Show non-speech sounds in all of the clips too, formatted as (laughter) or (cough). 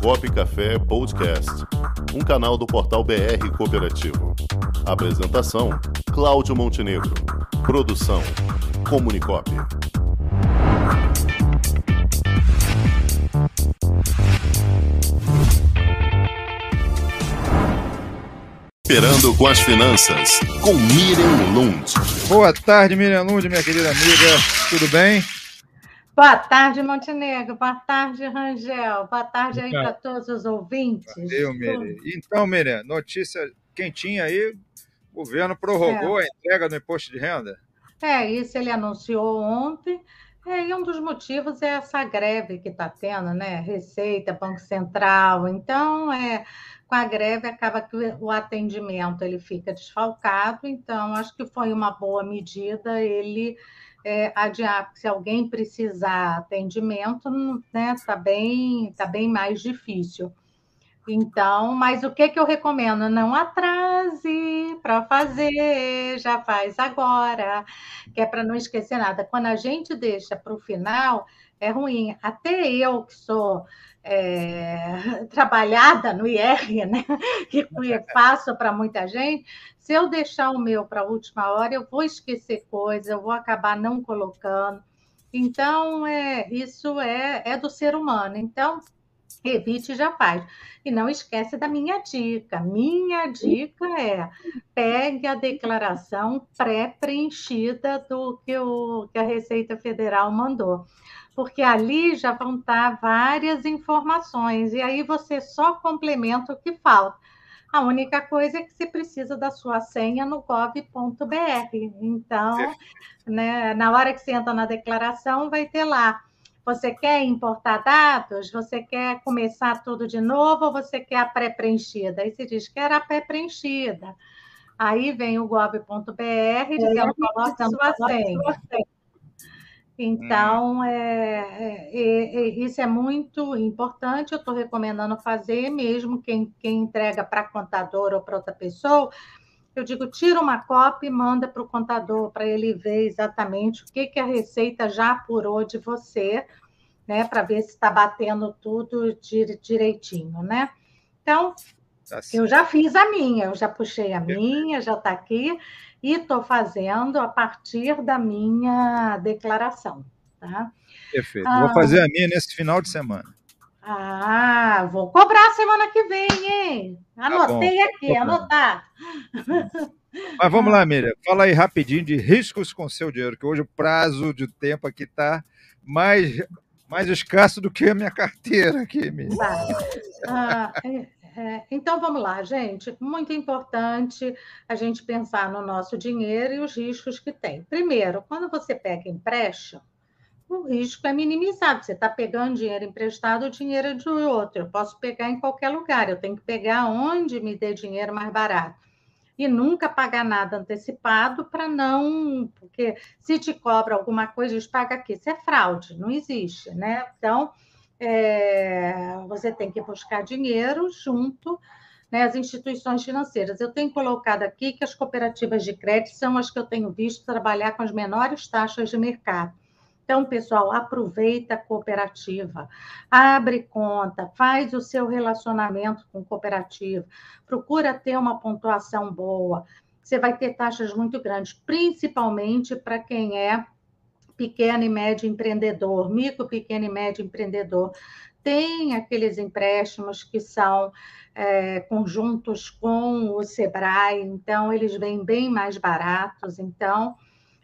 Comunicop Café Podcast, um canal do portal BR Cooperativo. Apresentação: Cláudio Montenegro. Produção: Comunicop. Operando com as finanças, com Miriam Lund. Boa tarde, Miriam Lund, minha querida amiga. Tudo bem? Boa tarde, Montenegro. Boa tarde, Rangel. Boa tarde aí para todos os ouvintes. Valeu, Miriam. Então, Miriam, notícia quentinha aí. O governo prorrogou é. a entrega do imposto de renda? É, isso ele anunciou ontem. É, e um dos motivos é essa greve que está tendo, né? Receita, Banco Central. Então, é, com a greve acaba que o atendimento ele fica desfalcado. Então, acho que foi uma boa medida ele é, adiar, se alguém precisar atendimento, né, tá bem, tá bem mais difícil. Então, mas o que, que eu recomendo? Não atrase para fazer, já faz agora, que é para não esquecer nada. Quando a gente deixa para o final, é ruim. Até eu, que sou é, (laughs) trabalhada no IR, né? que faço para muita gente, se eu deixar o meu para a última hora, eu vou esquecer coisas, eu vou acabar não colocando. Então, é, isso é, é do ser humano. Então, evite já faz. E não esquece da minha dica. Minha dica é pegue a declaração pré-preenchida do que, o, que a Receita Federal mandou. Porque ali já vão estar várias informações, e aí você só complementa o que falta. A única coisa é que você precisa da sua senha no gov.br. Então, né, na hora que você entra na declaração, vai ter lá. Você quer importar dados? Você quer começar tudo de novo ou você quer a pré-preenchida? Aí você diz, quero a pré-preenchida. Aí vem o gov.br dizendo, coloque sua senha. Então, hum. é, é, é, isso é muito importante. Eu estou recomendando fazer, mesmo quem, quem entrega para contador ou para outra pessoa. Eu digo, tira uma cópia e manda para o contador, para ele ver exatamente o que, que a Receita já apurou de você, né? Para ver se está batendo tudo direitinho, né? Então, tá eu já fiz a minha, eu já puxei a minha, já está aqui e estou fazendo a partir da minha declaração. Tá? Perfeito. Ah, vou fazer a minha nesse final de semana. Ah, vou cobrar semana que vem, hein? Tá Anotei tá aqui, anotar. Mas vamos lá, Miriam. Fala aí rapidinho de riscos com seu dinheiro, que hoje o prazo de tempo aqui está mais, mais escasso do que a minha carteira aqui, Miriam. Tá. Ah, é, é, então vamos lá, gente. Muito importante a gente pensar no nosso dinheiro e os riscos que tem. Primeiro, quando você pega empréstimo, o risco é minimizado. Você está pegando dinheiro emprestado, o dinheiro é de outro. Eu posso pegar em qualquer lugar, eu tenho que pegar onde me dê dinheiro mais barato. E nunca pagar nada antecipado para não. Porque se te cobra alguma coisa, eles pagam aqui. Isso é fraude, não existe, né? Então é, você tem que buscar dinheiro junto né, às instituições financeiras. Eu tenho colocado aqui que as cooperativas de crédito são as que eu tenho visto trabalhar com as menores taxas de mercado. Então, pessoal, aproveita a cooperativa, abre conta, faz o seu relacionamento com cooperativa, procura ter uma pontuação boa. Você vai ter taxas muito grandes, principalmente para quem é pequeno e médio empreendedor, micro, pequeno e médio empreendedor, tem aqueles empréstimos que são é, conjuntos com o Sebrae, então eles vêm bem mais baratos, então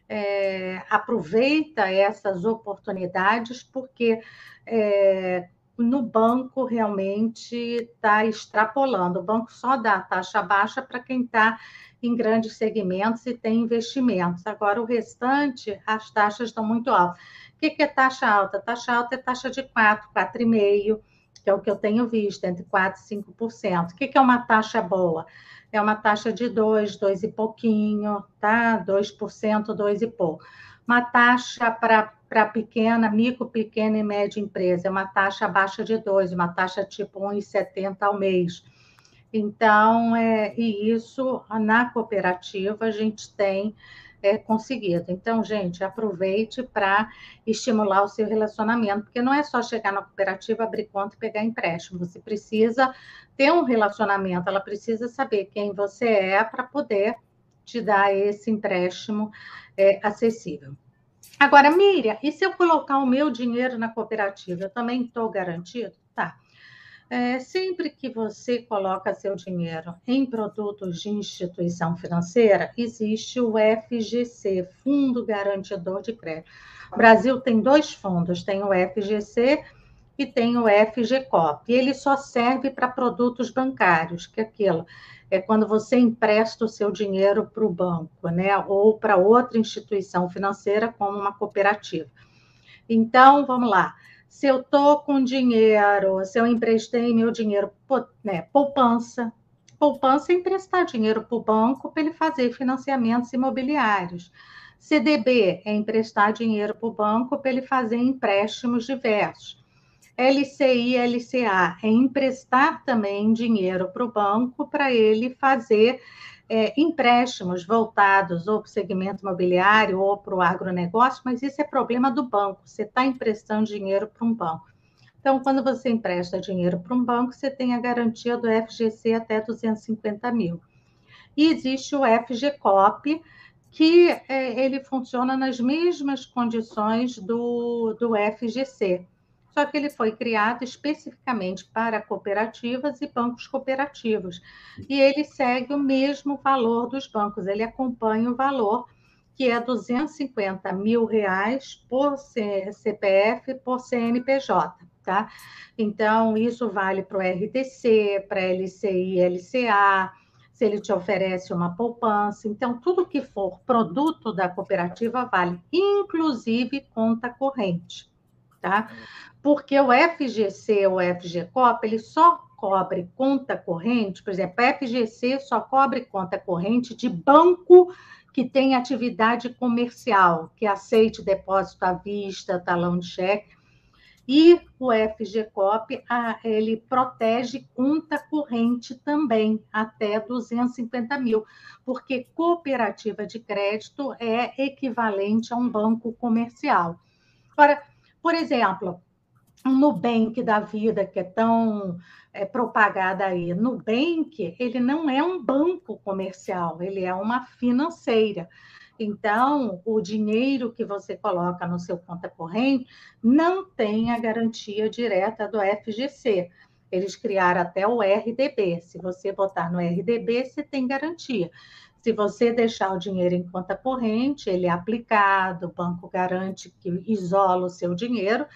é, aproveita essas oportunidades, porque é, no banco realmente está extrapolando. O banco só dá taxa baixa para quem está em grandes segmentos e tem investimentos. Agora, o restante, as taxas estão muito altas. O que é taxa alta? Taxa alta é taxa de 4, 4,5%, que é o que eu tenho visto, entre 4% e 5%. O que é uma taxa boa? É uma taxa de 2, 2 e pouquinho, tá? 2%, 2 e pouco. Uma taxa para pequena, micro, pequena e média empresa, é uma taxa abaixo de 2, uma taxa tipo 1,70 ao mês então, é, e isso na cooperativa a gente tem é, conseguido. Então, gente, aproveite para estimular o seu relacionamento, porque não é só chegar na cooperativa, abrir conta e pegar empréstimo. Você precisa ter um relacionamento, ela precisa saber quem você é para poder te dar esse empréstimo é, acessível. Agora, Miriam, e se eu colocar o meu dinheiro na cooperativa, eu também estou garantido? Tá. É, sempre que você coloca seu dinheiro em produtos de instituição financeira, existe o FGC, Fundo Garantidor de Crédito. O Brasil tem dois fundos, tem o FGC e tem o FGCOP. Ele só serve para produtos bancários, que é aquilo é quando você empresta o seu dinheiro para o banco, né, ou para outra instituição financeira, como uma cooperativa. Então, vamos lá. Se eu estou com dinheiro, se eu emprestei meu dinheiro, né, poupança. Poupança é emprestar dinheiro para o banco para ele fazer financiamentos imobiliários. CDB é emprestar dinheiro para o banco para ele fazer empréstimos diversos. LCI, LCA é emprestar também dinheiro para o banco para ele fazer é, empréstimos voltados ou para o segmento imobiliário ou para o agronegócio, mas isso é problema do banco. Você está emprestando dinheiro para um banco. Então, quando você empresta dinheiro para um banco, você tem a garantia do FGC até 250 mil. E existe o FGCOP, que é, ele funciona nas mesmas condições do, do FGC só que ele foi criado especificamente para cooperativas e bancos cooperativos. E ele segue o mesmo valor dos bancos, ele acompanha o valor que é 250 mil reais por CPF, por CNPJ, tá? Então, isso vale para o RTC, para LCI, LCA, se ele te oferece uma poupança. Então, tudo que for produto da cooperativa vale, inclusive conta corrente, tá? Porque o FGC ou FGCOP, ele só cobre conta corrente, por exemplo, a FGC só cobre conta corrente de banco que tem atividade comercial, que aceite depósito à vista, talão de cheque, e o FGCOP, ele protege conta corrente também, até 250 mil, porque cooperativa de crédito é equivalente a um banco comercial. Agora, por exemplo, um Nubank da vida, que é tão é, propagada aí. Nubank, ele não é um banco comercial, ele é uma financeira. Então, o dinheiro que você coloca no seu conta corrente não tem a garantia direta do FGC. Eles criaram até o RDB. Se você botar no RDB, você tem garantia. Se você deixar o dinheiro em conta corrente, ele é aplicado, o banco garante que isola o seu dinheiro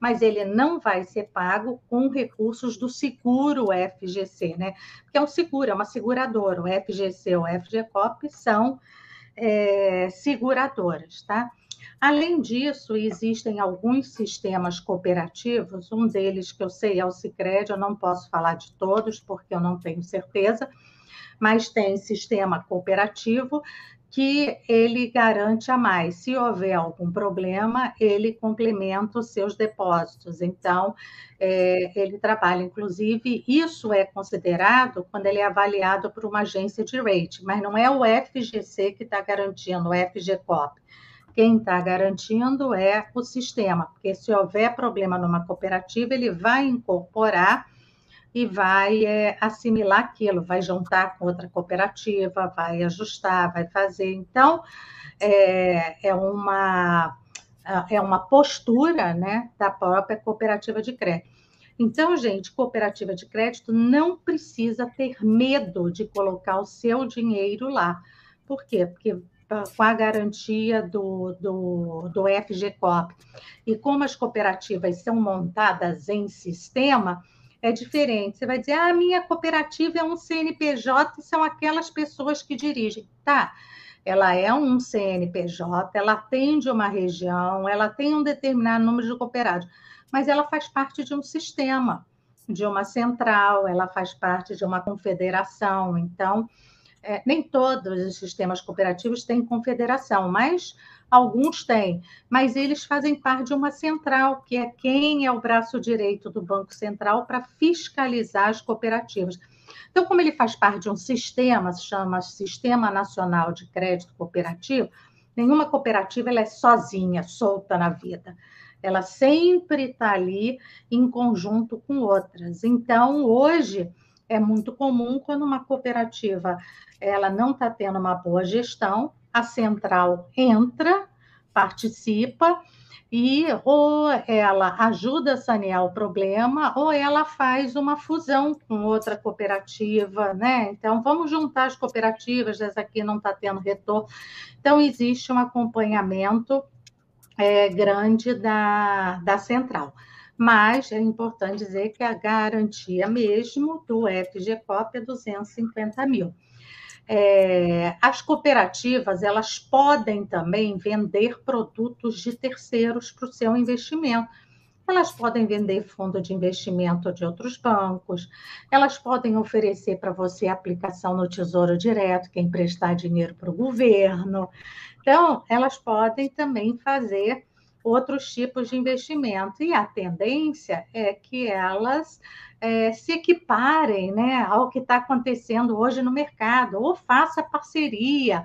mas ele não vai ser pago com recursos do seguro FGC, né? Porque é um seguro, é uma seguradora. O FGC ou FGCOP são é, seguradoras, tá? Além disso, existem alguns sistemas cooperativos, um deles que eu sei é o Sicredi, eu não posso falar de todos porque eu não tenho certeza, mas tem sistema cooperativo que ele garante a mais. Se houver algum problema, ele complementa os seus depósitos. Então, é, ele trabalha, inclusive, isso é considerado quando ele é avaliado por uma agência de rate, mas não é o FGC que está garantindo, o FGCOP. Quem está garantindo é o sistema, porque se houver problema numa cooperativa, ele vai incorporar e vai é, assimilar aquilo, vai juntar com outra cooperativa, vai ajustar, vai fazer. Então, é, é uma é uma postura né, da própria cooperativa de crédito. Então, gente, cooperativa de crédito não precisa ter medo de colocar o seu dinheiro lá. Por quê? Porque com a garantia do, do, do FGCOP e como as cooperativas são montadas em sistema, é diferente. Você vai dizer, ah, a minha cooperativa é um CNPJ e são aquelas pessoas que dirigem. Tá, ela é um CNPJ, ela atende uma região, ela tem um determinado número de cooperados, mas ela faz parte de um sistema, de uma central, ela faz parte de uma confederação. Então, é, nem todos os sistemas cooperativos têm confederação, mas alguns têm, mas eles fazem parte de uma central, que é quem é o braço direito do Banco Central para fiscalizar as cooperativas. Então, como ele faz parte de um sistema, se chama Sistema Nacional de Crédito Cooperativo, Nenhuma cooperativa ela é sozinha, solta na vida. Ela sempre está ali em conjunto com outras. Então, hoje é muito comum quando uma cooperativa ela não está tendo uma boa gestão, a central entra, participa e ou ela ajuda a sanear o problema ou ela faz uma fusão com outra cooperativa, né? Então vamos juntar as cooperativas, essa aqui não está tendo retorno. Então existe um acompanhamento é, grande da, da central. Mas é importante dizer que a garantia mesmo do FGCOP é 250 mil. É, as cooperativas elas podem também vender produtos de terceiros para o seu investimento. Elas podem vender fundo de investimento de outros bancos, elas podem oferecer para você aplicação no Tesouro Direto, que é emprestar dinheiro para o governo. Então, elas podem também fazer outros tipos de investimento. E a tendência é que elas é, se equiparem né, ao que está acontecendo hoje no mercado, ou faça parceria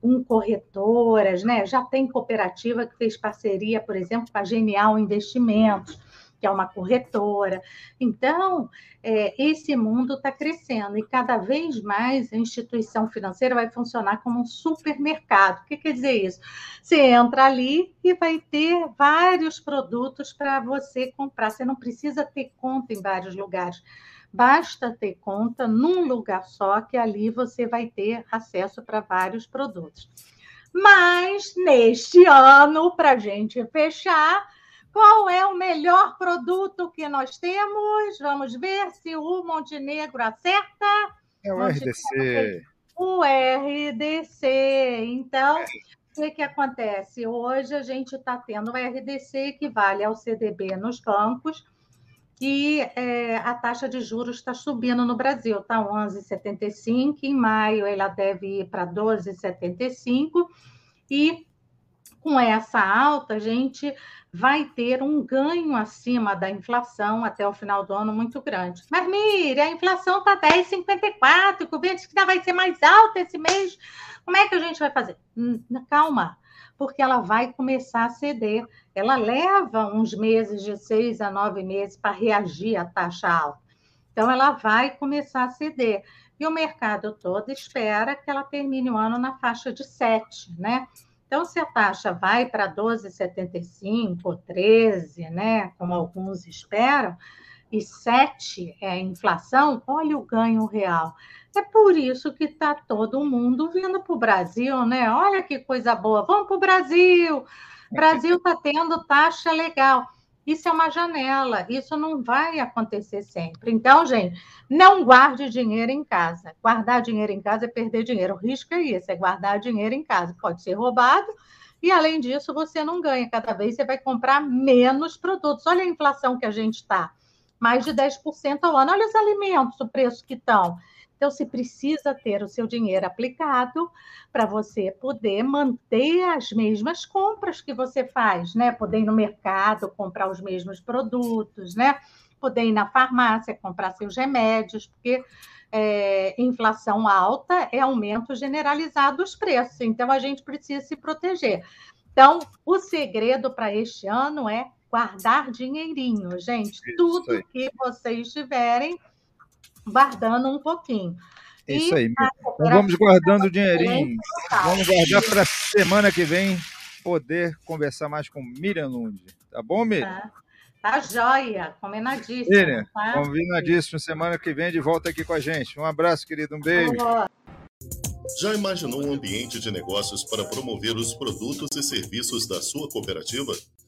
com corretoras, né? Já tem cooperativa que fez parceria, por exemplo, com a Genial Investimentos que é uma corretora. Então, é, esse mundo está crescendo e cada vez mais a instituição financeira vai funcionar como um supermercado. O que quer dizer isso? Você entra ali e vai ter vários produtos para você comprar. Você não precisa ter conta em vários lugares. Basta ter conta num lugar só, que ali você vai ter acesso para vários produtos. Mas neste ano, para a gente fechar, qual é o melhor produto que nós temos? Vamos ver se o Montenegro acerta. É o RDC. O RDC. Então, o que, que acontece? Hoje a gente está tendo o RDC que vale ao CDB nos bancos e é, a taxa de juros está subindo no Brasil, está 11,75, em maio ela deve ir para 12,75 e com essa alta, a gente vai ter um ganho acima da inflação até o final do ano muito grande. Mas, Mire, a inflação está 10,54, o governo disse que ainda vai ser mais alta esse mês. Como é que a gente vai fazer? Hum, calma, porque ela vai começar a ceder. Ela leva uns meses, de seis a nove meses, para reagir à taxa alta. Então, ela vai começar a ceder. E o mercado todo espera que ela termine o ano na faixa de 7, né? Então, se a taxa vai para 12,75, 13, né, como alguns esperam, e 7 é a inflação, olha o ganho real. É por isso que está todo mundo vindo para o Brasil, né? Olha que coisa boa, vamos para o Brasil. Brasil está tendo taxa legal. Isso é uma janela, isso não vai acontecer sempre. Então, gente, não guarde dinheiro em casa. Guardar dinheiro em casa é perder dinheiro. O risco é isso, é guardar dinheiro em casa. Pode ser roubado e, além disso, você não ganha. Cada vez você vai comprar menos produtos. Olha a inflação que a gente está. Mais de 10% ao ano. Olha os alimentos, o preço que estão. Então, se precisa ter o seu dinheiro aplicado para você poder manter as mesmas compras que você faz, né? Poder ir no mercado comprar os mesmos produtos, né? Poder ir na farmácia comprar seus remédios, porque é, inflação alta é aumento generalizado dos preços. Então, a gente precisa se proteger. Então, o segredo para este ano é guardar dinheirinho, gente. Tudo que vocês tiverem guardando um pouquinho. Isso aí. Então vamos guardando o dinheirinho. Vamos guardar para a semana que vem poder conversar mais com Miriam Lund. Tá bom, Miriam? Tá, tá joia, combinadíssimo. Miriam, tá? combinadíssimo. Semana que vem de volta aqui com a gente. Um abraço, querido. Um beijo. Já imaginou um ambiente de negócios para promover os produtos e serviços da sua cooperativa?